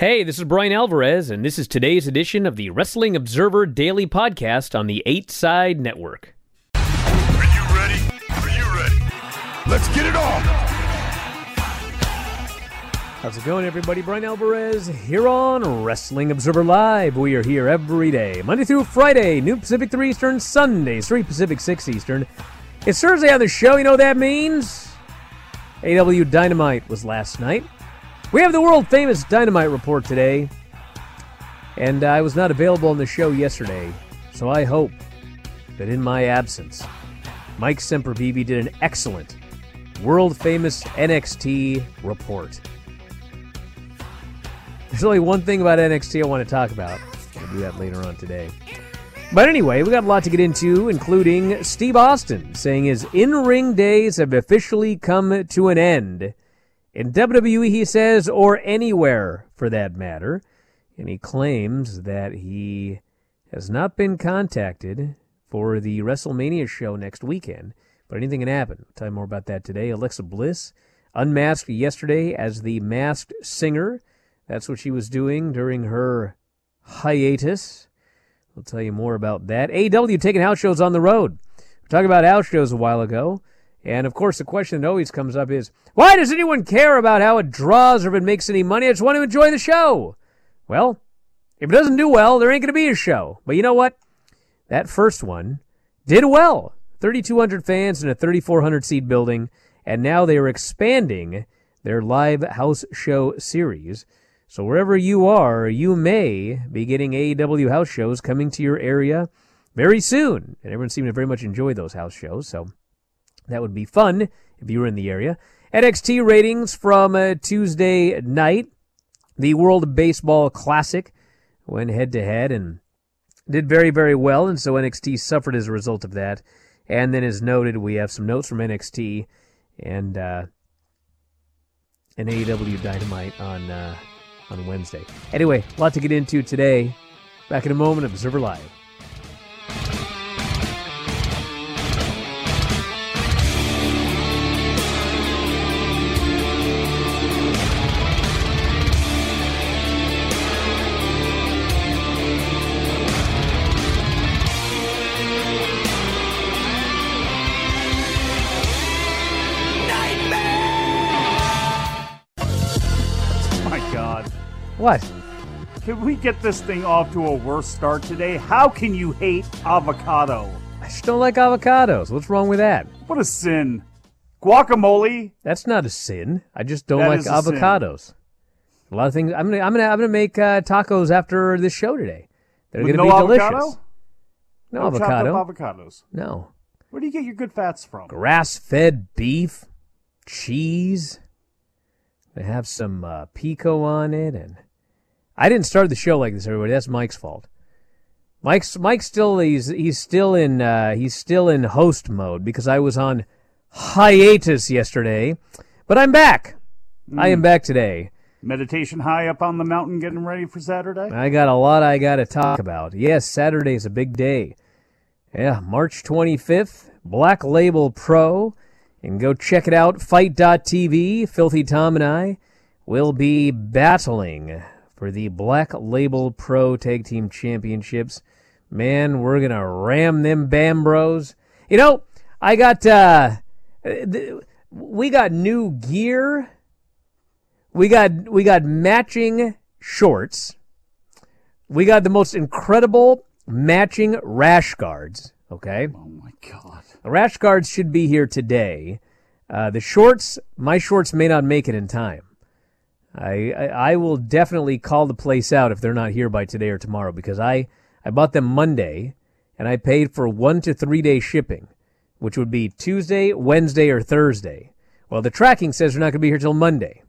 Hey, this is Bryan Alvarez, and this is today's edition of the Wrestling Observer Daily Podcast on the 8 Side Network. Are you ready? Are you ready? Let's get it on! How's it going, everybody? Bryan Alvarez here on Wrestling Observer Live. We are here every day, Monday through Friday, noon Pacific 3 Eastern, Sundays 3 Pacific 6 Eastern. It's Thursday on the show. You know what that means? AEW Dynamite was last night. We have the world famous Dynamite report today, and I was not available on the show yesterday, so I hope that in my absence, Mike Sempervive did an excellent, world famous NXT report. There's only one thing about NXT I want to talk about. We'll do that later on today. But anyway, we got a lot to get into, including Steve Austin saying his in ring days have officially come to an end. In WWE, he says, or anywhere for that matter. And he claims that he has not been contacted for the WrestleMania show next weekend. But anything can happen. I'll tell you more about that today. Alexa Bliss unmasked yesterday as the masked singer. That's what she was doing during her hiatus. We'll tell you more about that. AEW taking house shows on the road. We talked about house shows a while ago. And of course, the question that always comes up is why does anyone care about how it draws or if it makes any money? I just want to enjoy the show. Well, if it doesn't do well, there ain't going to be a show. But you know what? That first one did well 3,200 fans in a 3,400 seat building. And now they are expanding their live house show series. So wherever you are, you may be getting AEW house shows coming to your area very soon. And everyone seemed to very much enjoy those house shows. So that would be fun if you were in the area. NXT ratings from uh, Tuesday night. The World Baseball Classic went head to head and did very, very well. And so NXT suffered as a result of that. And then, as noted, we have some notes from NXT and uh, an AEW Dynamite on uh, on Wednesday. Anyway, a lot to get into today. Back in a moment, Observer Live. What? Can we get this thing off to a worse start today? How can you hate avocado? I just don't like avocados. What's wrong with that? What a sin. Guacamole? That's not a sin. I just don't That like is a sin. avocados. A lot of things. I'm gonna. I'm gonna. I'm gonna make uh, tacos after this show today. They're With gonna no be avocado? delicious. No, chopped avocado. up avocados. no. Where do you get your good fats from? Grass-fed beef, cheese. They have some uh, pico on it, and I didn't start the show like this. Everybody, that's Mike's fault. Mike's Mike's still he's he's still in uh, he's still in host mode because I was on hiatus yesterday, but I'm back. I Hmm. am back today. Meditation high up on the mountain getting ready for Saturday? I got a lot I got to talk about. Yes, Saturday's a big day. Yeah, March 25th, Black Label Pro. You can go check it out, fite.tv. Filthy Tom and I will be battling for the Black Label Pro Tag Team Championships. Man, we're going to ram them Bam Bros. You know, I got, uh, th- we got new gear. We got we got matching shorts. We got the most incredible matching rash guards. Okay. Oh my god. The rash guards should be here today. Uh, the shorts, my shorts may not make it in time. I, I I will definitely call the place out if they're not here by today or tomorrow because I I bought them Monday and I paid for one to three day shipping, which would be Tuesday, Wednesday, or Thursday. Well, the tracking says they're not going to be here till Monday.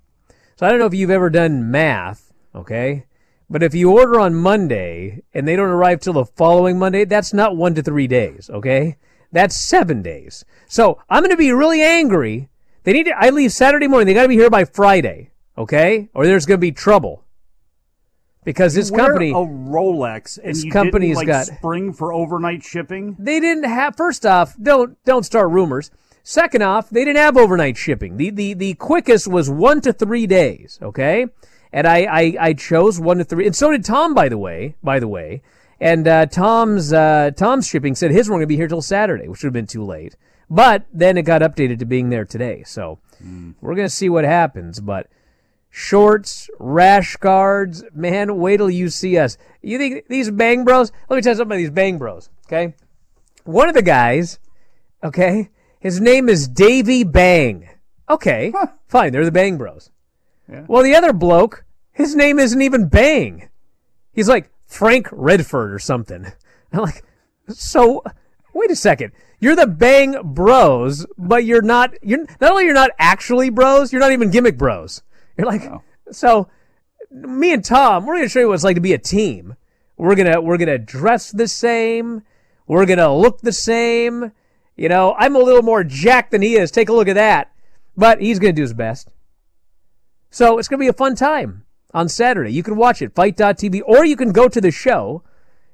So I don't know if you've ever done math, okay? But if you order on Monday and they don't arrive till the following Monday, that's not one to three days, okay? That's seven days. So I'm going to be really angry. They need to, I leave Saturday morning. They got to be here by Friday, okay? Or there's going to be trouble. Because this Wear company, a Rolex and this you company's like, got- spring for overnight shipping. they didn't have, first off, don't, don't start rumors. Second off, they didn't have overnight shipping. The, the, the quickest was one to three days, okay? And I, I, I chose one to three, and so did Tom, by the way, by the way. And, uh, Tom's, uh, Tom's shipping said his weren't going to be here till Saturday, which would have been too late. But then it got updated to being there today. So we're going to see what happens. But shorts, rash guards, man, wait till you see us. You think these bang bros? Let me tell you something about these bang bros, okay? One of the guys, okay, his name is Davy Bang. Okay, fine, they're the Bang Bros. Well, the other bloke, his name isn't even Bang. He's like Frank Redford or something. I'm like, so wait a second. You're the Bang Bros, but you're not. You're not only you're not actually bros, you're not even gimmick bros. You're like, so me and Tom, we're gonna show you what it's like to be a team. We're gonna we're gonna dress the same. We're gonna look the same. You know, I'm a little more jacked than he is. Take a look at that. But he's gonna do his best. So it's gonna be a fun time on Saturday. You can watch it, fite.tv, or you can go to the show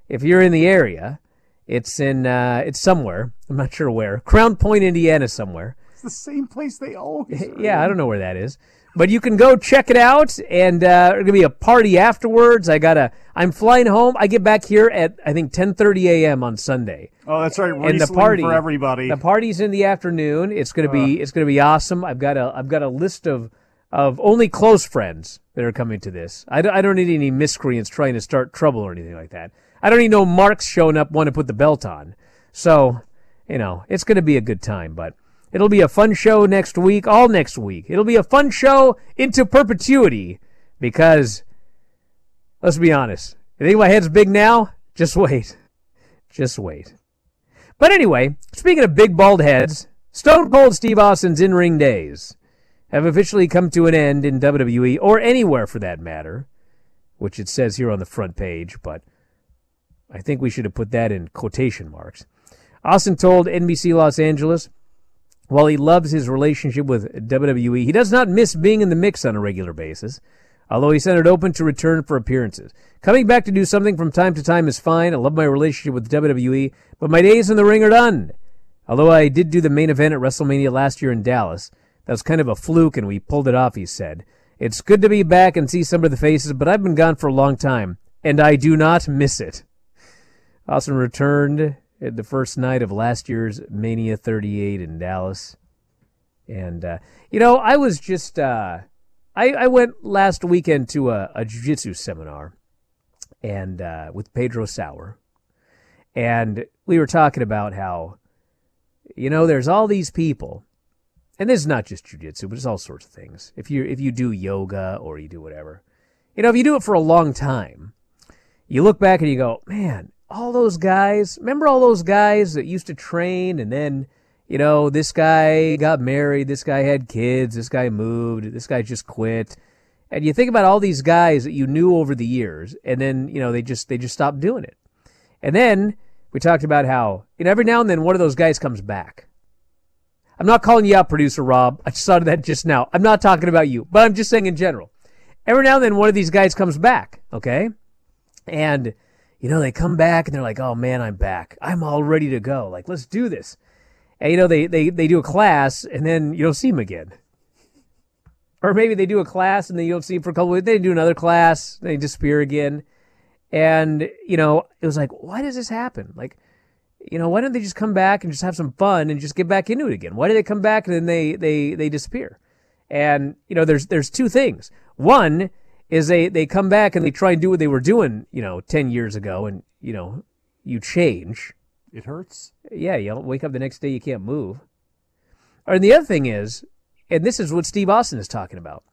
if you're in the area. It's in uh it's somewhere. I'm not sure where. Crown Point, Indiana somewhere. It's the same place they always. Yeah, I don't know where that is. But you can go check it out, and uh, there's gonna be a party afterwards. I gotta. I'm flying home. I get back here at I think 10:30 a.m. on Sunday, Oh, that's right. and the party for everybody. The party's in the afternoon. It's gonna be it's gonna be awesome. I've got a I've got a list of of only close friends that are coming to this. I don't, I don't need any miscreants trying to start trouble or anything like that. I don't need no marks showing up wanting to put the belt on. So, you know, it's gonna be a good time, but. It'll be a fun show next week, all next week. It'll be a fun show into perpetuity because, let's be honest, you think my head's big now? Just wait. Just wait. But anyway, speaking of big bald heads, Stone Cold Steve Austin's in ring days have officially come to an end in WWE or anywhere for that matter, which it says here on the front page, but I think we should have put that in quotation marks. Austin told NBC Los Angeles, while he loves his relationship with WWE, he does not miss being in the mix on a regular basis, although he said it open to return for appearances. Coming back to do something from time to time is fine. I love my relationship with WWE, but my days in the ring are done. Although I did do the main event at WrestleMania last year in Dallas, that was kind of a fluke and we pulled it off, he said. It's good to be back and see some of the faces, but I've been gone for a long time, and I do not miss it. Austin returned the first night of last year's Mania 38 in Dallas. And, uh, you know, I was just, uh, I, I went last weekend to a, a jiu jitsu seminar and, uh, with Pedro Sauer. And we were talking about how, you know, there's all these people, and this is not just jiu jitsu, but it's all sorts of things. If you, if you do yoga or you do whatever, you know, if you do it for a long time, you look back and you go, man, all those guys, remember all those guys that used to train and then, you know, this guy got married, this guy had kids, this guy moved, this guy just quit. And you think about all these guys that you knew over the years and then, you know, they just they just stopped doing it. And then we talked about how, you know, every now and then one of those guys comes back. I'm not calling you out, producer Rob. I of that just now. I'm not talking about you, but I'm just saying in general. Every now and then one of these guys comes back, okay? And you know, they come back and they're like, "Oh man, I'm back. I'm all ready to go. Like, let's do this." And you know, they they they do a class and then you don't see them again. Or maybe they do a class and then you don't see them for a couple of They do another class, they disappear again. And you know, it was like, why does this happen? Like, you know, why don't they just come back and just have some fun and just get back into it again? Why do they come back and then they they they disappear? And you know, there's there's two things. One is they they come back and they try and do what they were doing, you know, ten years ago, and you know, you change. It hurts. Yeah, you wake up the next day, you can't move. And the other thing is, and this is what Steve Austin is talking about.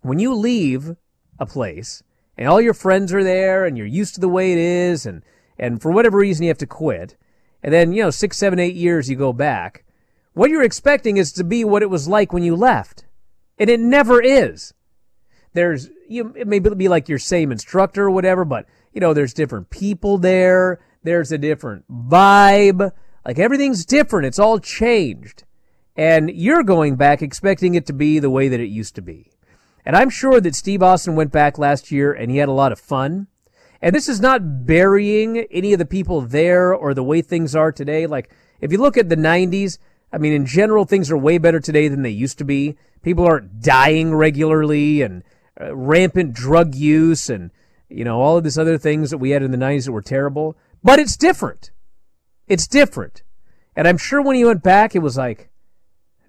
When you leave a place and all your friends are there and you're used to the way it is, and and for whatever reason you have to quit, and then you know six, seven, eight years you go back, what you're expecting is to be what it was like when you left, and it never is. There's you it may be like your same instructor or whatever, but you know there's different people there. There's a different vibe. Like everything's different. It's all changed. And you're going back expecting it to be the way that it used to be. And I'm sure that Steve Austin went back last year and he had a lot of fun. And this is not burying any of the people there or the way things are today. Like, if you look at the 90s, I mean, in general, things are way better today than they used to be. People aren't dying regularly and uh, rampant drug use and, you know, all of these other things that we had in the 90s that were terrible. But it's different. It's different. And I'm sure when he went back, it was like,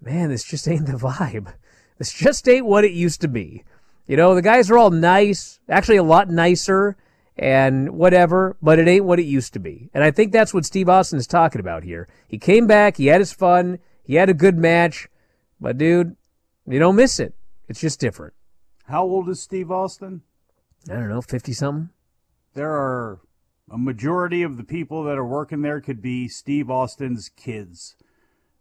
man, this just ain't the vibe. This just ain't what it used to be. You know, the guys are all nice, actually a lot nicer and whatever, but it ain't what it used to be. And I think that's what Steve Austin is talking about here. He came back, he had his fun, he had a good match, but dude, you don't miss it. It's just different. How old is Steve Austin? I don't know, 50 something? There are a majority of the people that are working there could be Steve Austin's kids.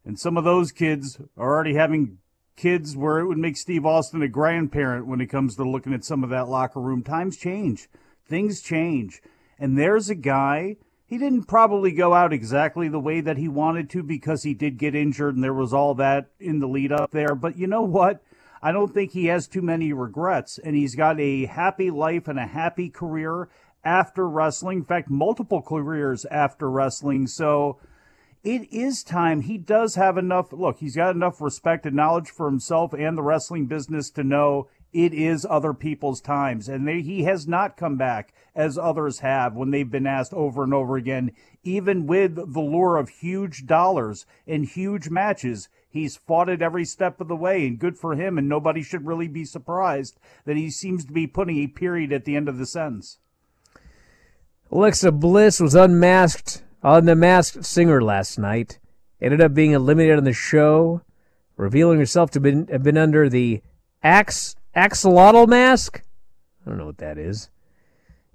And some of those kids are already having kids where it would make Steve Austin a grandparent when it comes to looking at some of that locker room. Times change, things change. And there's a guy, he didn't probably go out exactly the way that he wanted to because he did get injured and there was all that in the lead up there. But you know what? I don't think he has too many regrets, and he's got a happy life and a happy career after wrestling. In fact, multiple careers after wrestling. So it is time. He does have enough. Look, he's got enough respect and knowledge for himself and the wrestling business to know it is other people's times. And they, he has not come back as others have when they've been asked over and over again, even with the lure of huge dollars and huge matches. He's fought it every step of the way, and good for him. And nobody should really be surprised that he seems to be putting a period at the end of the sentence. Alexa Bliss was unmasked on The Masked Singer last night. Ended up being eliminated on the show, revealing herself to been, have been under the ax, axolotl mask. I don't know what that is.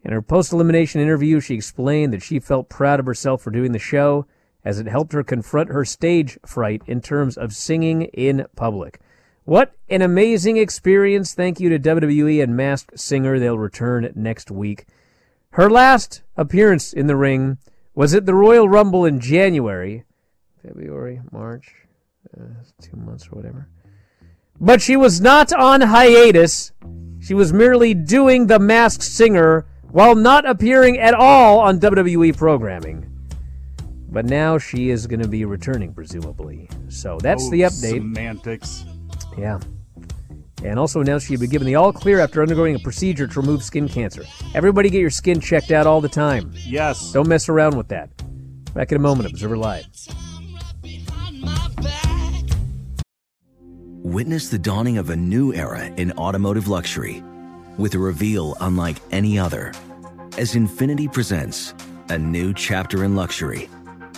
In her post elimination interview, she explained that she felt proud of herself for doing the show as it helped her confront her stage fright in terms of singing in public. What an amazing experience. Thank you to WWE and Masked Singer. They'll return next week. Her last appearance in the ring was at the Royal Rumble in January, February, March, uh, two months or whatever. But she was not on hiatus. She was merely doing the Masked Singer while not appearing at all on WWE programming. But now she is going to be returning, presumably. So that's oh, the update. Semantics. Yeah and also announced she'd be given the all clear after undergoing a procedure to remove skin cancer. Everybody get your skin checked out all the time. Yes. Don't mess around with that. Back in a moment, Observer Live. Witness the dawning of a new era in automotive luxury with a reveal unlike any other as Infiniti presents a new chapter in luxury,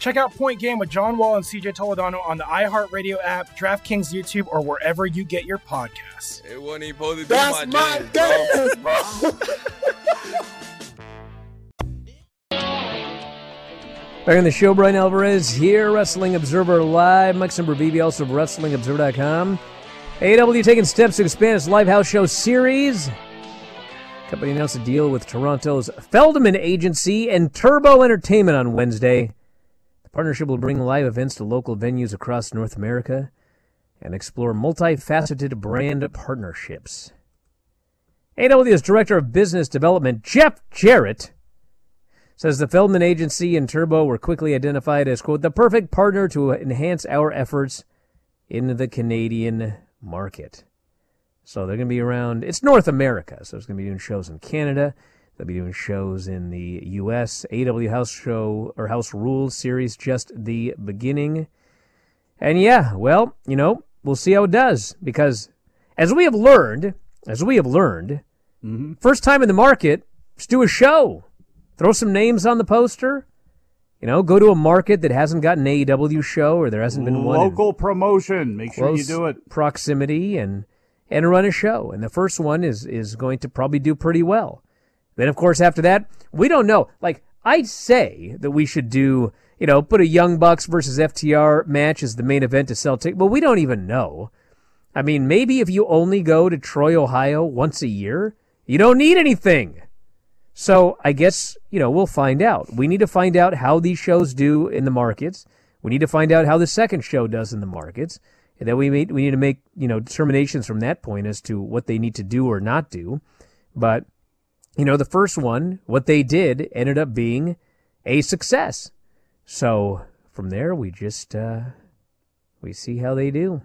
Check out Point Game with John Wall and CJ Toledano on the iHeartRadio app, DraftKings YouTube, or wherever you get your podcasts. It wasn't even supposed to be That's my, my dance, dance, Back in the show, Bryan Alvarez here, Wrestling Observer Live. Mike Sempervive, also of WrestlingObserver.com. AEW taking steps to expand its live house show series. Company announced a deal with Toronto's Feldman Agency and Turbo Entertainment on Wednesday. The partnership will bring live events to local venues across North America and explore multifaceted brand partnerships. AEW's Director of Business Development, Jeff Jarrett, says the Feldman Agency and Turbo were quickly identified as, quote, the perfect partner to enhance our efforts in the Canadian market. So they're going to be around, it's North America, so it's going to be doing shows in Canada. They'll be doing shows in the U.S. AEW House Show or House Rules series, just the beginning. And yeah, well, you know, we'll see how it does because as we have learned, as we have learned, mm-hmm. first time in the market, just do a show. Throw some names on the poster. You know, go to a market that hasn't got an AEW show or there hasn't been one. Local promotion. Make sure you do it. Proximity and and run a show. And the first one is is going to probably do pretty well. Then of course after that, we don't know. Like I'd say that we should do, you know, put a Young Bucks versus FTR match as the main event to sell tickets, but we don't even know. I mean, maybe if you only go to Troy, Ohio once a year, you don't need anything. So I guess, you know, we'll find out. We need to find out how these shows do in the markets. We need to find out how the second show does in the markets. And then we we need to make, you know, determinations from that point as to what they need to do or not do. But, you know, the first one, what they did ended up being a success. So from there, we just, uh, we see how they do.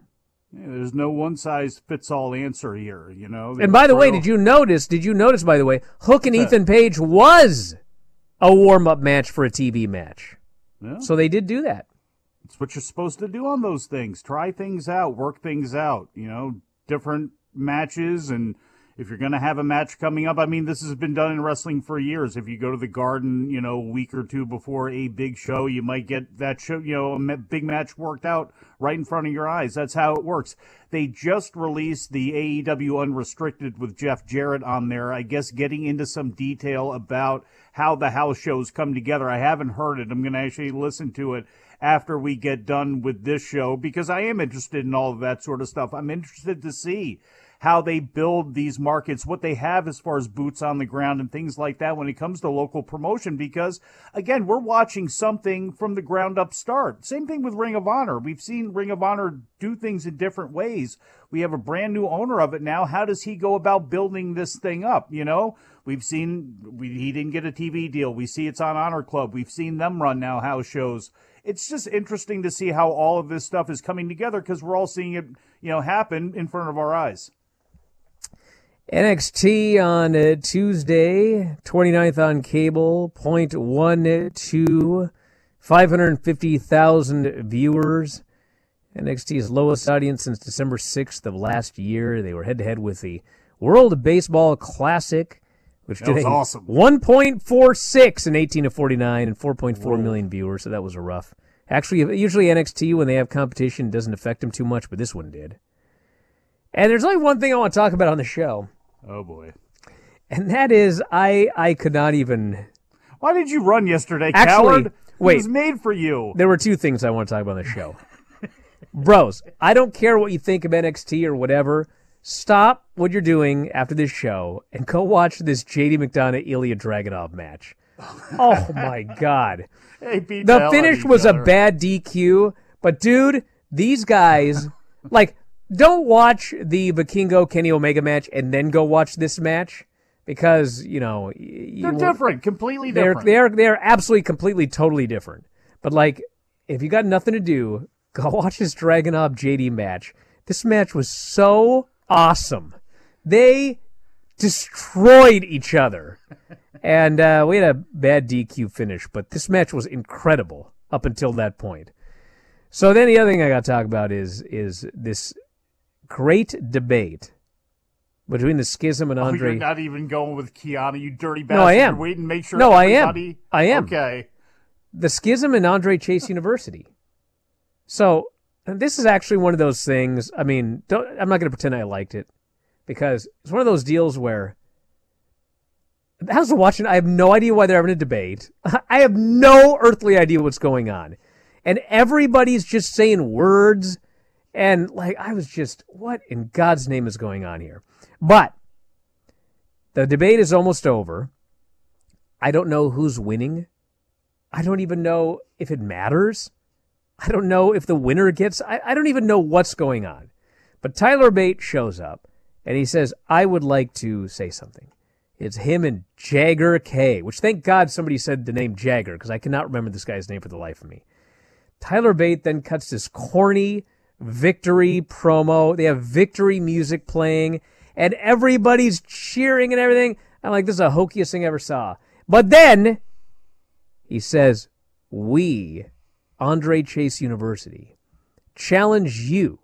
Yeah, there's no one size fits all answer here, you know. And by the way, did you notice? Did you notice? By the way, Hook and Ethan Page was a warm up match for a TV match. Yeah. So they did do that. It's what you're supposed to do on those things. Try things out, work things out. You know, different matches and if you're going to have a match coming up, I mean, this has been done in wrestling for years. If you go to the Garden, you know, a week or two before a big show, you might get that show, you know, a big match worked out right in front of your eyes. That's how it works. They just released the AEW Unrestricted with Jeff Jarrett on there. I guess getting into some detail about how the house shows come together. I haven't heard it. I'm going to actually listen to it after we get done with this show because I am interested in all of that sort of stuff. I'm interested to see how they build these markets, what they have as far as boots on the ground and things like that when it comes to local promotion. Because again, we're watching something from the ground up start. Same thing with Ring of Honor. We've seen Ring of Honor do things in different ways. We have a brand new owner of it now. How does he go about building this thing up? You know, we've seen we, he didn't get a TV deal. We see it's on Honor Club. We've seen them run now house shows it's just interesting to see how all of this stuff is coming together because we're all seeing it, you know, happen in front of our eyes. NXT on uh, Tuesday, 29th on cable, 0.12, 550,000 viewers. NXT's lowest audience since December 6th of last year. They were head to head with the World Baseball Classic, which That was awesome. 1.46 in 18 to 49 and 4.4 million viewers, so that was a rough. Actually, usually NXT, when they have competition, doesn't affect them too much, but this one did. And there's only one thing I want to talk about on the show, Oh boy. and that is I I could not even. Why did you run yesterday, Actually, coward? wait. It was made for you. There were two things I want to talk about on the show. Bros, I don't care what you think of NXT or whatever. Stop what you're doing after this show and go watch this JD McDonagh Ilya Dragunov match. Oh my god. The finish was each a bad DQ, but dude, these guys like don't watch the Vikingo Kenny Omega match and then go watch this match because, you know, you They're different, completely they're different. they're they're absolutely completely totally different. But like, if you got nothing to do, go watch this Dragunov JD match. This match was so awesome. They destroyed each other, and uh, we had a bad DQ finish. But this match was incredible up until that point. So then the other thing I got to talk about is is this great debate between the Schism and Oh, Andre. you're not even going with Kiana, you dirty bastard. No, I am. You're waiting to make sure No, I am. I am. Okay. the schism and Andre Chase University. So this is actually one of those things. I mean, don't, I'm not going to pretend I liked it because it's one of those deals where as a watching, I have no idea why they're having a debate. I have no earthly idea what's going on, and everybody's just saying words, and like I was just, what in God's name is going on here? But the debate is almost over. I don't know who's winning. I don't even know if it matters. I don't know if the winner gets. I, I don't even know what's going on. But Tyler Bate shows up and he says, I would like to say something. It's him and Jagger K, which thank God somebody said the name Jagger because I cannot remember this guy's name for the life of me. Tyler Bate then cuts this corny victory promo. They have victory music playing and everybody's cheering and everything. I'm like, this is the hokiest thing I ever saw. But then he says, We, Andre Chase University, challenge you,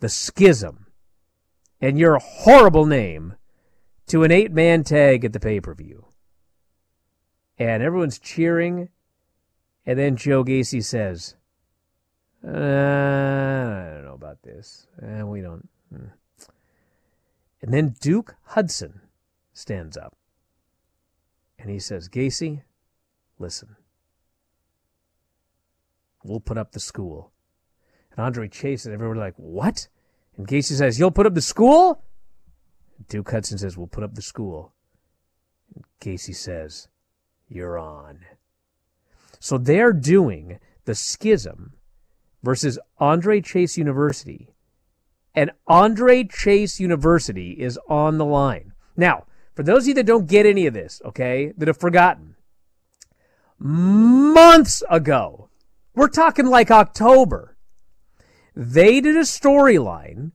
the schism, and your horrible name to an eight man tag at the pay per view. And everyone's cheering. And then Joe Gacy says, uh, I don't know about this. Uh, we don't. hmm." And then Duke Hudson stands up. And he says, Gacy, listen. We'll put up the school. And Andre Chase and everyone like, what? And Gacy says, you'll put up the school? Duke Hudson says, we'll put up the school. And Gacy says, you're on. So they're doing the schism versus Andre Chase University. And Andre Chase University is on the line. Now, for those of you that don't get any of this, okay, that have forgotten, months ago, we're talking like October, they did a storyline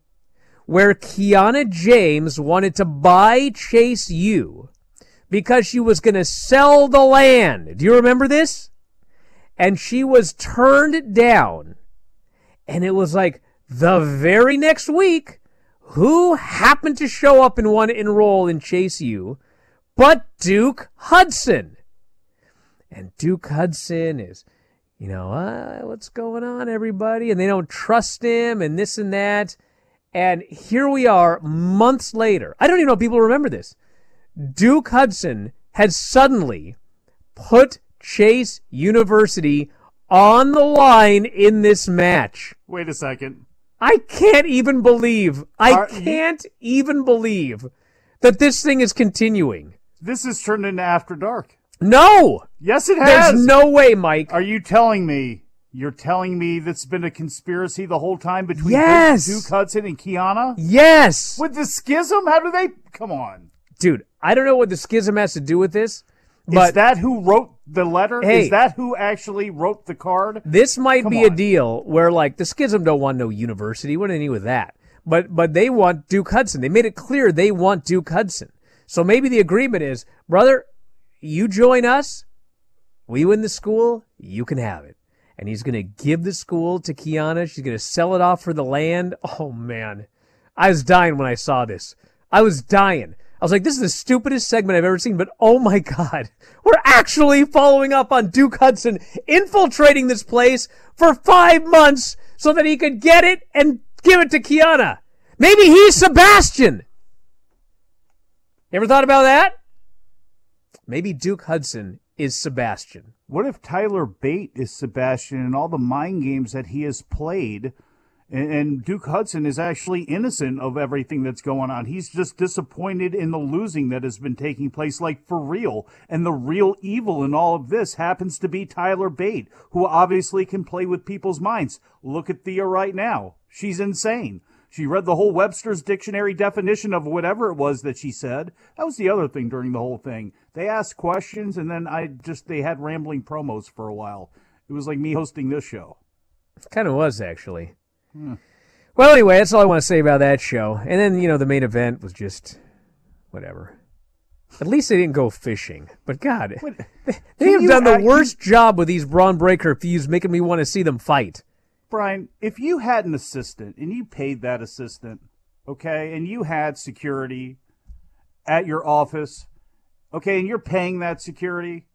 where Kiana James wanted to buy Chase U because she was going to sell the land. Do you remember this? And she was turned down. And it was like the very next week, who happened to show up and want to enroll in Chase U but Duke Hudson? And Duke Hudson is, you know, uh, what's going on, everybody? And they don't trust him and this and that. And here we are months later. I don't even know if people remember this. Duke Hudson had suddenly put Chase University on the line in this match. Wait a second. I can't even believe, I Are can't even believe that this thing is continuing. This has turned into After Dark. No! Yes, it has. There's no way, Mike. Are you telling me? You're telling me that's been a conspiracy the whole time between Yes! Duke Hudson and Kiana? Yes! With the schism? How do they? Come on. Dude, I don't know what the schism has to do with this, But is that who wrote the letter? Hey. is that who actually wrote the card? This might Come be a deal where like the schism don't want no university. What any with that? But but they want Duke Hudson. They made it clear they want Duke Hudson. So maybe the agreement is, brother, you join us, we win the school, you can have it. And he's gonna give the school to Kiana. She's gonna sell it off for the land. Oh man. I was dying when I saw this. I was dying. I was like, this is the stupidest segment I've ever seen, but oh my God. We're actually following up on Duke Hudson infiltrating this place for five months so that he could get it and give it to Kiana. Maybe he's Sebastian. You ever thought about that? Maybe Duke Hudson is Sebastian. What if Tyler Bate is Sebastian and all the mind games that he has played, and, and Duke Hudson is actually innocent of everything that's going on? He's just disappointed in the losing that has been taking place, like for real. And the real evil in all of this happens to be Tyler Bate, who obviously can play with people's minds. Look at Thea right now. She's insane. She read the whole Webster's dictionary definition of whatever it was that she said. That was the other thing during the whole thing. They asked questions and then I just they had rambling promos for a while. It was like me hosting this show. It kind of was, actually. Hmm. Well, anyway, that's all I want to say about that show. And then, you know, the main event was just whatever. At least they didn't go fishing. But God, they, they have done the worst job with these Bron Breakker feuds, making me want to see them fight. Bryan, if you had an assistant and you paid that assistant, okay, and you had security at your office, okay, and you're paying that security,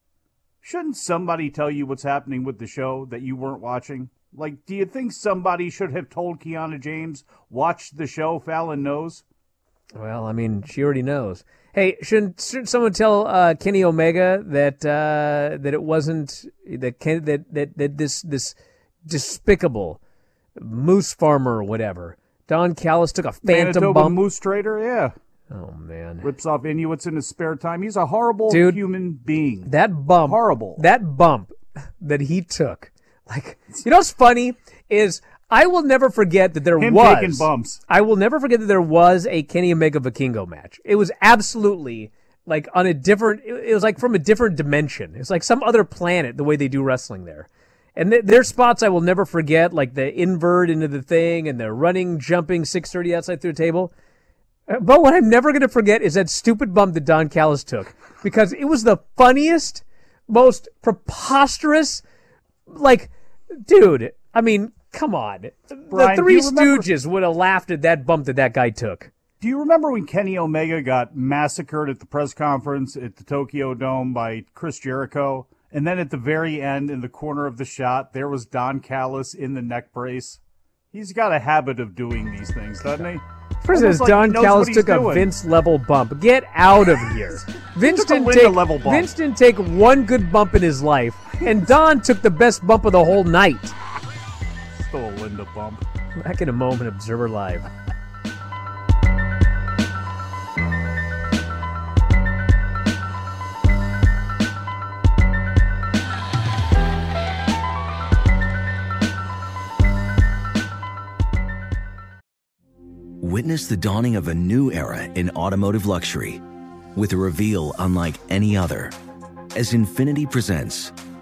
shouldn't somebody tell you what's happening with the show that you weren't watching? Like, do you think somebody should have told Kiana James, watch the show Fallon knows? Well, I mean, she already knows. Hey, shouldn't, shouldn't someone tell uh, Kenny Omega that uh, that it wasn't that Ken, that that that this this despicable moose farmer or whatever Don Callis took a phantom Manitoba bump. Moose Trader, yeah. Oh man, Rips off Inuits in his spare time. He's a horrible Dude, human being. That bump, horrible. That bump that he took, like you know, what's funny is I will never forget that there Him was taking bumps. I will never forget that there was a Kenny Omega Vikingo match. It was absolutely like on a different. It it was like from a different dimension. It's like some other planet the way they do wrestling there. And th- their spots I will never forget, like the invert into the thing and the running, jumping 630 outside through the table. Uh, But what I'm never going to forget is that stupid bump that Don Callis took because it was the funniest, most preposterous, like, dude, I mean, come on. Bryan, the Three Stooges would have laughed at that bump that that guy took. Do you remember when Kenny Omega got massacred at the press conference at the Tokyo Dome by Chris Jericho? And then at the very end, in the corner of the shot, there was Don Callis in the neck brace. He's got a habit of doing these things, doesn't he? First, as like Don Callis took a. Vince level bump. Get out of here. Vince didn't take level bump. Vince didn't take one good bump in his life, and Don took the best bump of the whole night. Still a Linda bump. Back in a moment, Observer Live. Witness the dawning of a new era in automotive luxury with a reveal unlike any other as Infiniti presents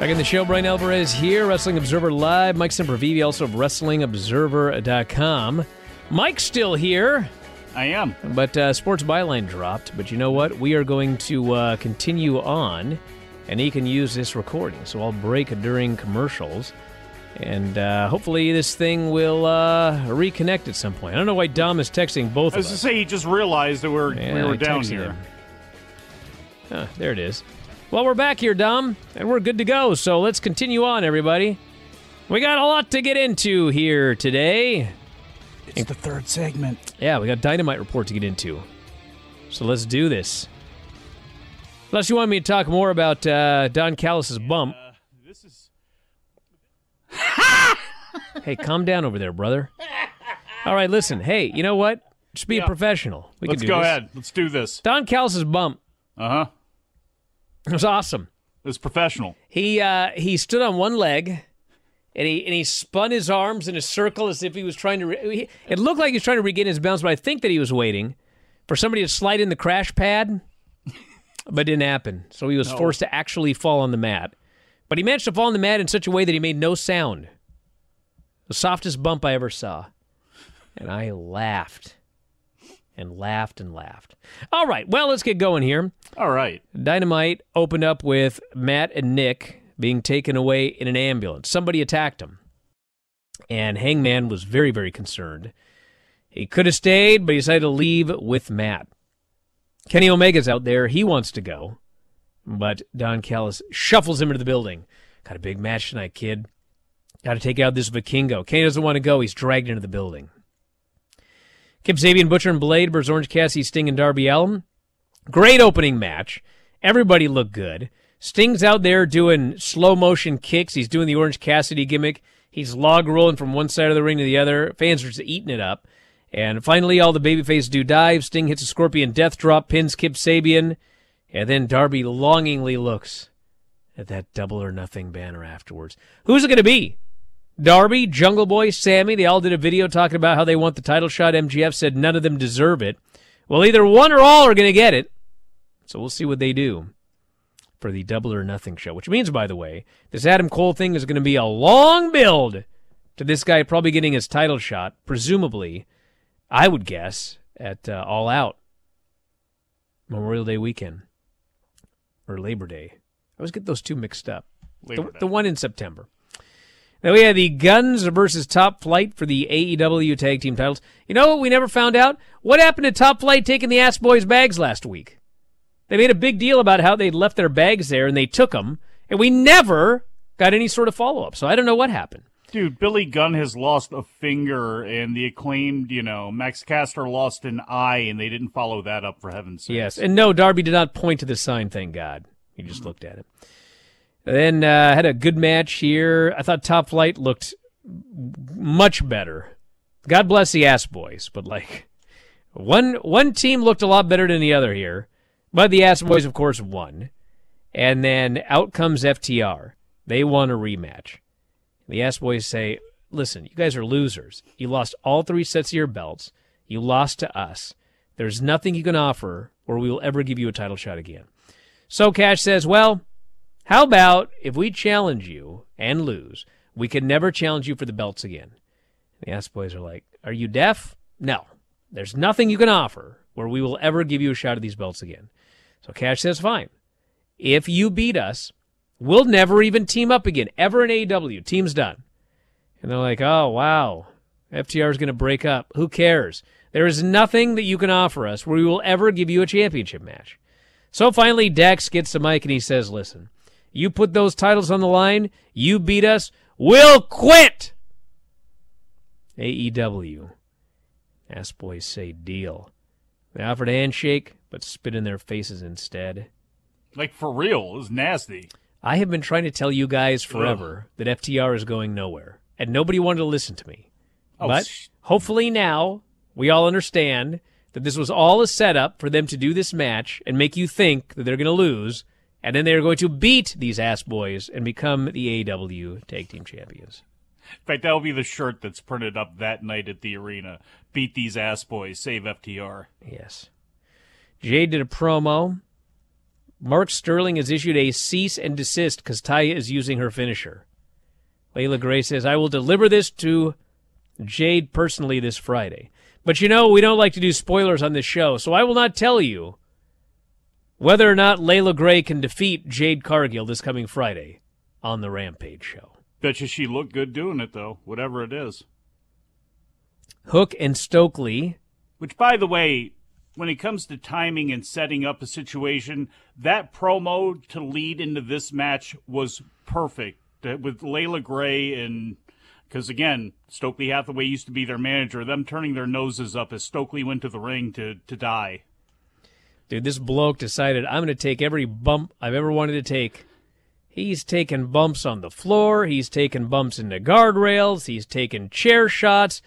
Back in the show, Bryan Alvarez here, Wrestling Observer Live. Mike Sempervive, also of WrestlingObserver.com. Mike's still here. I am. But uh, Sports Byline dropped. But you know what? We are going to uh, continue on, and he can use this recording. So I'll break during commercials. And uh, hopefully this thing will uh, reconnect at some point. I don't know why Dom is texting both of us. I was to say he just realized that we're, Yeah, we were down here. Ah, there it is. Well, we're back here, Dom, and we're good to go. So let's continue on, everybody. We got a lot to get into here today. It's the third segment. Yeah, we got Dynamite Report to get into. So let's do this. Unless you want me to talk more about uh, Don Callis's bump. this is. hey, calm down over there, brother. All right, listen. Hey, you know what? Just be a professional. We Let's can do go this. ahead. Let's do this. Don Callis's bump. Uh huh. It was awesome. It was professional. He uh, he stood on one leg, and he and he spun his arms in a circle as if he was trying to. Re- he, it looked like he was trying to regain his balance, but I think that he was waiting for somebody to slide in the crash pad, but it didn't happen. So he was No. forced to actually fall on the mat. But he managed to fall on the mat in such a way that he made no sound. The softest bump I ever saw, and I laughed and laughed and laughed. All right, well, let's get going here. All right. Dynamite opened up with Matt and Nick being taken away in an ambulance. Somebody attacked them. And Hangman was very, very concerned. He could have stayed, but he decided to leave with Matt. Kenny Omega's out there. He wants to go. But Don Callis shuffles him into the building. Got a big match tonight, kid. Got to take out this Vikingo. Kenny doesn't want to go. He's dragged into the building. Kip Sabian, Butcher, and Blade versus Orange Cassidy, Sting, and Darby Allin. Great opening match. Everybody looked good. Sting's out there doing slow motion kicks. He's doing the Orange Cassidy gimmick. He's log rolling from one side of the ring to the other. Fans are just eating it up. And finally, all the babyface do dive. Sting hits a scorpion death drop, pins Kip Sabian. And then Darby longingly looks at that double or nothing banner afterwards. Who's it going to be? Darby, Jungle Boy, Sammy, they all did a video talking about how they want the title shot. MJF said none of them deserve it. Well, either one or all are going to get it. So we'll see what they do for the double or nothing show, which means, by the way, this Adam Cole thing is going to be a long build to this guy probably getting his title shot, presumably, I would guess, at uh, All Out Memorial Day weekend or Labor Day. I always get those two mixed up. The, the one in September. Then we had the Gunns versus Top Flight for the AEW Tag Team titles. You know what we never found out? What happened to Top Flight taking the Ass Boys bags last week? They made a big deal about how they'd left their bags there and they took them, and we never got any sort of follow up. So I don't know what happened. Dude, Billy Gunn has lost a finger, and the acclaimed, you know, Max Caster lost an eye, and they didn't follow that up for heaven's sake. Yes, and no, Darby did not point to the sign. Thank God, he just looked at it. Then uh, had a good match here. I thought Top Flight looked much better. God bless the Ass Boys, but like one one team looked a lot better than the other here. But the Ass Boys, of course, won. And then out comes FTR. They won a rematch. The Ass Boys say, "Listen, you guys are losers. You lost all three sets of your belts. You lost to us. There's nothing you can offer, or we will ever give you a title shot again." So Cash says, "Well." How about if we challenge you and lose, we can never challenge you for the belts again? The Ass Boys are like, Are you deaf? No. There's nothing you can offer where we will ever give you a shot at these belts again. So Cash says, fine. If you beat us, we'll never even team up again, ever in AEW. Team's done. And they're like, oh, wow. FTR is going to break up. Who cares? There is nothing that you can offer us where we will ever give you a championship match. So finally, Dex gets the mic and he says, listen, you put those titles on the line, you beat us, we'll quit! AEW. Ass boys say deal. They offered a handshake, but spit in their faces instead. Like for real, it was nasty. I have been trying to tell you guys forever Ugh. that FTR is going nowhere, and nobody wanted to listen to me. Oh, but sh- hopefully now we all understand that this was all a setup for them to do this match and make you think that they're going to lose, and then they're going to beat these ass boys and become the AEW Tag Team Champions. In fact, that'll be the shirt that's printed up that night at the arena. Beat these ass boys, save FTR. Yes. Jade did a promo. Mark Sterling has issued a cease and desist because Taya is using her finisher. Leila Grey says, I will deliver this to Jade personally this Friday. But you know, we don't like to do spoilers on this show, so I will not tell you whether or not Leila Grey can defeat Jade Cargill this coming Friday on the Rampage show. Bet you she looked good doing it, though, whatever it is. Hook and Stokely. Which, by the way, when it comes to timing and setting up a situation, that promo to lead into this match was perfect with Leila Grey and because again, Stokely Hathaway used to be their manager. Them turning their noses up as Stokely went to the ring to to die. Dude, this bloke decided I'm going to take every bump I've ever wanted to take. He's taken bumps on the floor. He's taken bumps into guardrails. He's taken chair shots.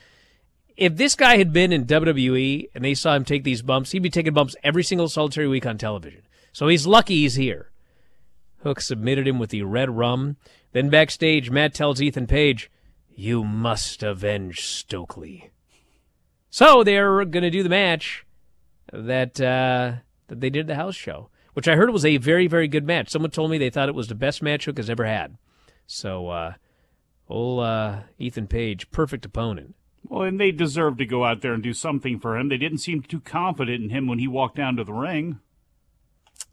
If this guy had been in WWE and they saw him take these bumps, he'd be taking bumps every single solitary week on television. So he's lucky he's here. Hook submitted him with the red rum. Then backstage, Matt tells Ethan Page, You must avenge Stokely. So they're going to do the match that, uh, that they did the house show, which I heard was a very, very good match. Someone told me they thought it was the best match Hook has ever had. So, uh, old uh, Ethan Page, perfect opponent. Well, and they deserve to go out there and do something for him. They didn't seem too confident in him when he walked down to the ring.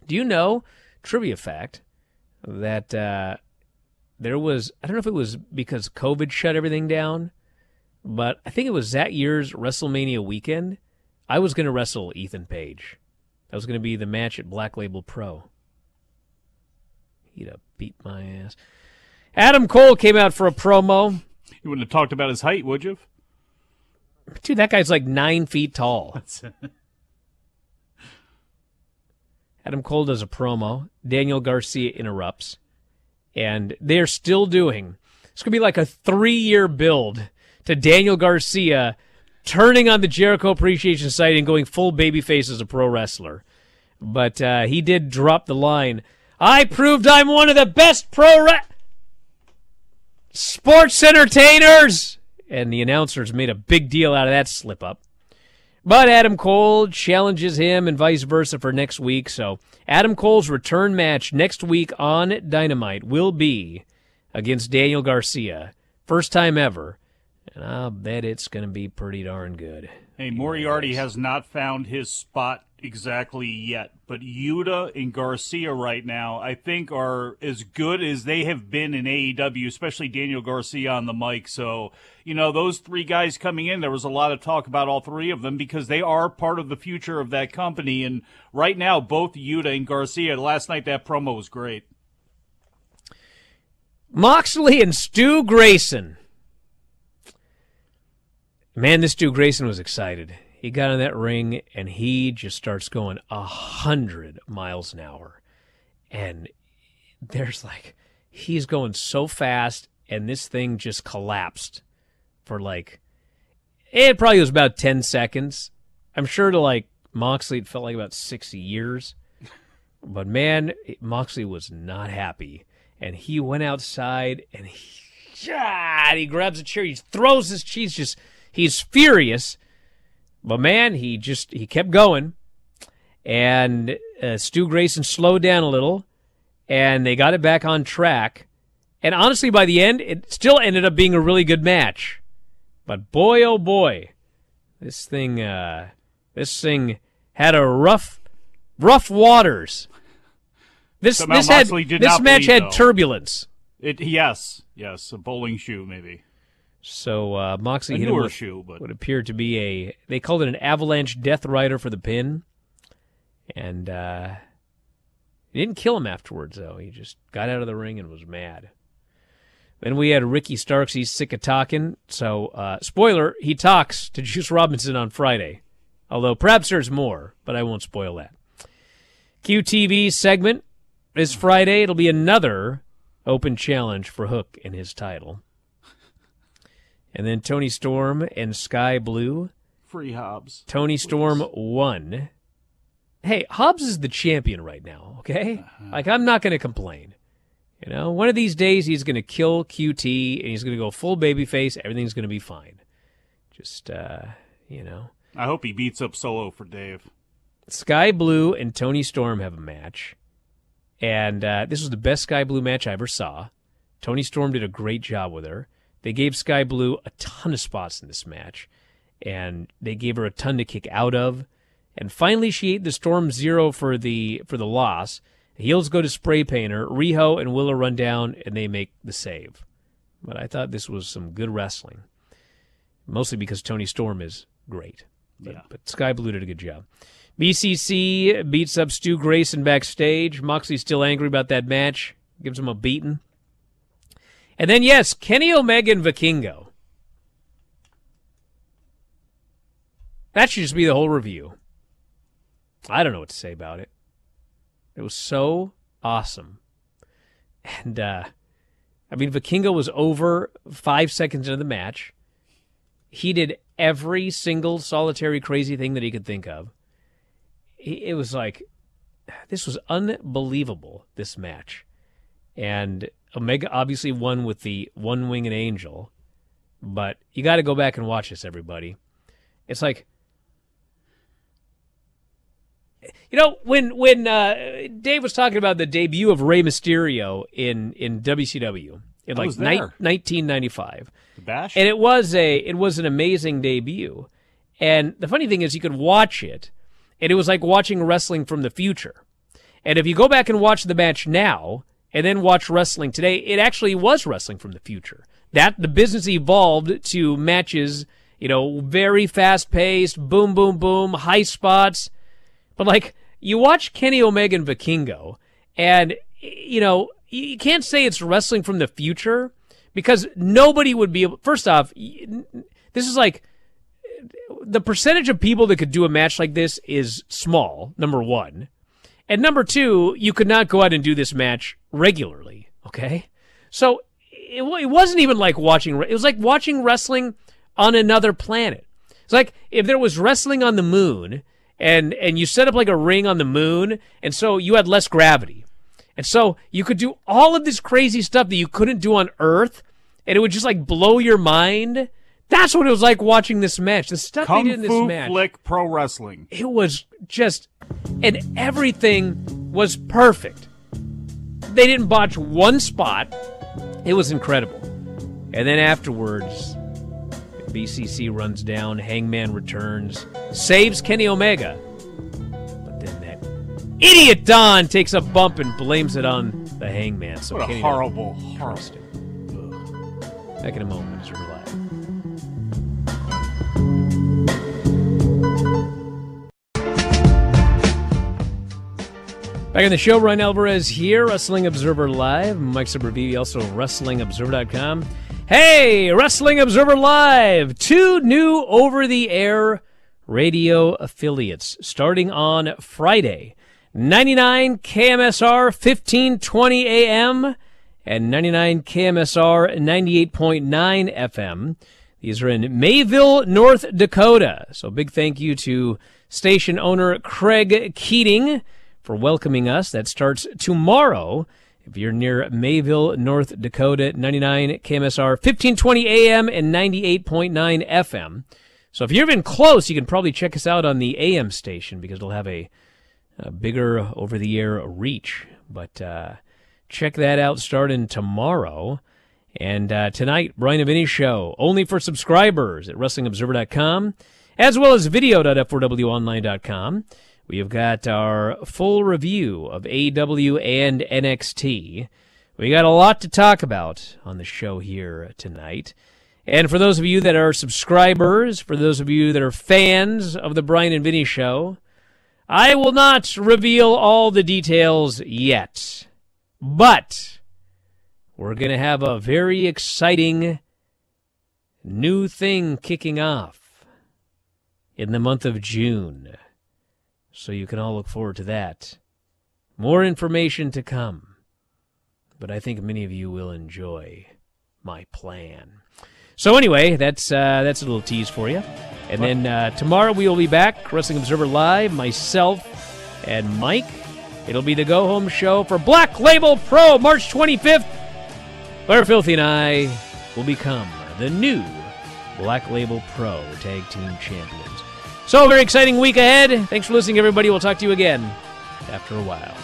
Do you know, trivia fact, that uh, there was, I don't know if it was because COVID shut everything down, but I think it was that year's WrestleMania weekend. I was going to wrestle Ethan Page. That was going to be the match at Black Label Pro. He'd have beat my ass. Adam Cole came out for a promo. You wouldn't have talked about his height, would you? Dude, that guy's like nine feet tall. Adam Cole does a promo. Daniel Garcia interrupts. And they're still doing. It's going to be like a three year build to Daniel Garcia turning on the Jericho Appreciation Society and going full babyface as a pro wrestler. But uh, he did drop the line. I proved I'm one of the best pro sports entertainers and the announcers made a big deal out of that slip up. But Adam Cole challenges him and vice versa for next week. So Adam Cole's return match next week on Dynamite will be against Daniel Garcia. First time ever. And I'll bet it's going to be pretty darn good. Hey, Moriarty has not found his spot exactly yet, but Yuta and Garcia right now, I think, are as good as they have been in AEW, especially Daniel Garcia on the mic. So, you know, those three guys coming in, there was a lot of talk about all three of them because they are part of the future of that company. And right now, both Yuta and Garcia, last night that promo was great. Moxley and Stu Grayson. Man, this dude Grayson was excited he got in that ring and he just starts going a hundred miles an hour. And there's like he's going so fast and this thing just collapsed for like it probably was about 10 seconds. I'm sure to like Moxley it felt like about 60 years. But man, Moxley was not happy. And he went outside and he, yeah, he grabs a chair, he throws his cheese just he's furious but man, he just he kept going, and uh, Stu Grayson slowed down a little, and they got it back on track. And honestly, by the end, it still ended up being a really good match. But boy, oh boy, This thing, uh, this thing had a rough, rough waters. This Somehow this had Moxley this match had though. turbulence. It yes, yes, a bowling shoe maybe. So uh, Moxley A hit him with shoe, but- what appeared to be a. They called it an avalanche death rider for the pin, and uh, he didn't kill him afterwards. Though he just got out of the ring and was mad. Then we had Ricky Starks. He's sick of talking. So uh, spoiler: he talks to Juice Robinson on Friday. Although perhaps there's more, but I won't spoil that. QTV segment is Friday. It'll be another open challenge for Hook in his title. And then Toni Storm and Skye Blue. Free Hobbs. Toni Storm won. Hey, Hobbs is the champion right now, okay? Like, I'm not going to complain. You know, one of these days he's going to kill QT and he's going to go full babyface. Everything's going to be fine. Just, uh, you know. I hope he beats up Solo for Dave. Skye Blue and Toni Storm have a match. And uh, this was the best Skye Blue match I ever saw. Toni Storm did a great job with her. They gave Skye Blue a ton of spots in this match. And they gave her a ton to kick out of. And finally she ate the Storm Zero for the for the loss. Heels go to spray painter. Riho and Willow run down and they make the save. But I thought this was some good wrestling. Mostly because Toni Storm is great. But, Yeah. but Skye Blue did a good job. BCC beats up Stu Grayson backstage. Moxley's still angry about that match. Gives him a beating. And then, yes, Kenny Omega and Vikingo. That should just be the whole review. I don't know what to say about it. It was so awesome. And, uh, I mean, Vikingo was over five seconds into the match. He did every single solitary crazy thing that he could think of. It was like, this was unbelievable, this match. And Omega obviously won with the one winged angel, but you got to go back and watch this, everybody. It's like, you know, when when uh, Dave was talking about the debut of Rey Mysterio in in WCW in I like ni- 1995, The Bash. and it was a it was an amazing debut. And the funny thing is, you could watch it, and it was like watching wrestling from the future. And if you go back and watch the match now, and then watch wrestling today, it actually was wrestling from the future. That the business evolved to matches, you know, very fast paced, boom, boom, boom, high spots. But like you watch Kenny Omega and Vikingo, and you know you can't say it's wrestling from the future because nobody would be able. First off, this is like the percentage of people that could do a match like this is small. Number one, and number two, you could not go out and do this match regularly. Okay, so it, it wasn't even like watching. It was like watching wrestling on another planet. It's like if there was wrestling on the moon and and you set up like a ring on the moon and so you had less gravity. And so you could do all of this crazy stuff that you couldn't do on Earth and it would just like blow your mind. That's what it was like watching this match. The stuff Kung they did in this Fu match. Flick Pro Wrestling. It was just and everything was perfect. They didn't botch one spot. It was incredible. And then afterwards, BCC runs down, Hangman returns, saves Kenny Omega. But then that idiot Don takes a bump and blames it on the Hangman. So What a Kenny horrible, trust. Back in a moment Back on the show, Bryan Alvarez here, Wrestling Observer Live. Mike Sempervive, also WrestlingObserver.com. Hey, Wrestling Observer Live! Two new over the air radio affiliates starting on Friday 99 KMSR 1520 AM and 99 KMSR 98.9 FM. These are in Mayville, North Dakota. So big thank you to station owner Craig Keating for welcoming us. That starts tomorrow. If you're near Mayville, North Dakota, 99 KMSR, 1520 AM and 98.9 FM. So if you're even close, you can probably check us out on the AM station because it'll have a, a bigger over the air reach. But uh, check that out starting tomorrow. And uh, tonight, Bryan and Vinny show only for subscribers at WrestlingObserver.com. as well as video.f4wonline.com. We have got our full review of AW and NXT. We got a lot to talk about on the show here tonight. And for those of you that are subscribers, for those of you that are fans of the Bryan and Vinny show, I will not reveal all the details yet. But we're going to have a very exciting new thing kicking off in the month of June. So you can all look forward to that. More information to come. But I think many of you will enjoy my plan. So anyway, that's uh, that's a little tease for you. And then uh, tomorrow we will be back, Wrestling Observer Live, myself and Mike. It'll be the go home show for Black Label Pro, March 25th, where Filthy and I will become the new Black Label Pro Tag Team Champions. So, very exciting week ahead. Thanks for listening, everybody. We'll talk to you again after a while.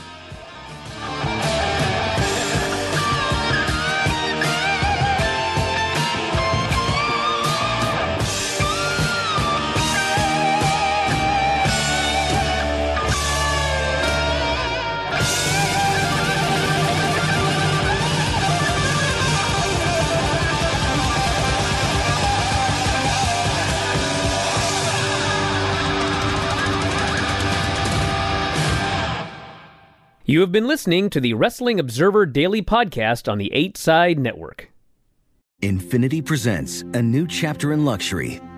You have been listening to the Wrestling Observer Daily Podcast on the 8 Side Network. Infiniti presents a new chapter in luxury,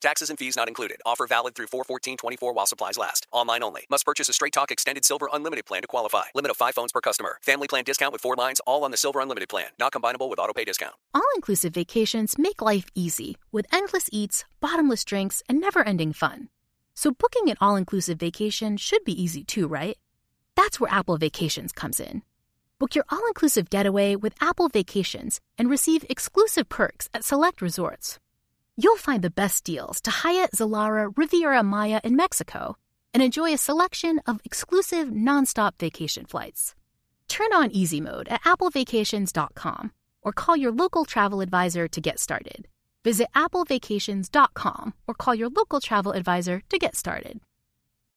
Taxes and fees not included. Offer valid through 41424 while supplies last. Online only. Must purchase a Straight Talk Extended Silver Unlimited plan to qualify. Limit of 5 phones per customer. Family plan discount with 4 lines all on the Silver Unlimited plan. Not combinable with auto pay discount. All inclusive vacations make life easy with endless eats, bottomless drinks, and never ending fun. So booking an all inclusive vacation should be easy too, right? That's where Apple Vacations comes in. Book your all inclusive getaway with Apple Vacations and receive exclusive perks at select resorts. You'll find the best deals to Hyatt Zilara Riviera Maya in Mexico and enjoy a selection of exclusive nonstop vacation flights. Turn on easy mode at applevacations.com or call your local travel advisor to get started. Visit applevacations.com or call your local travel advisor to get started.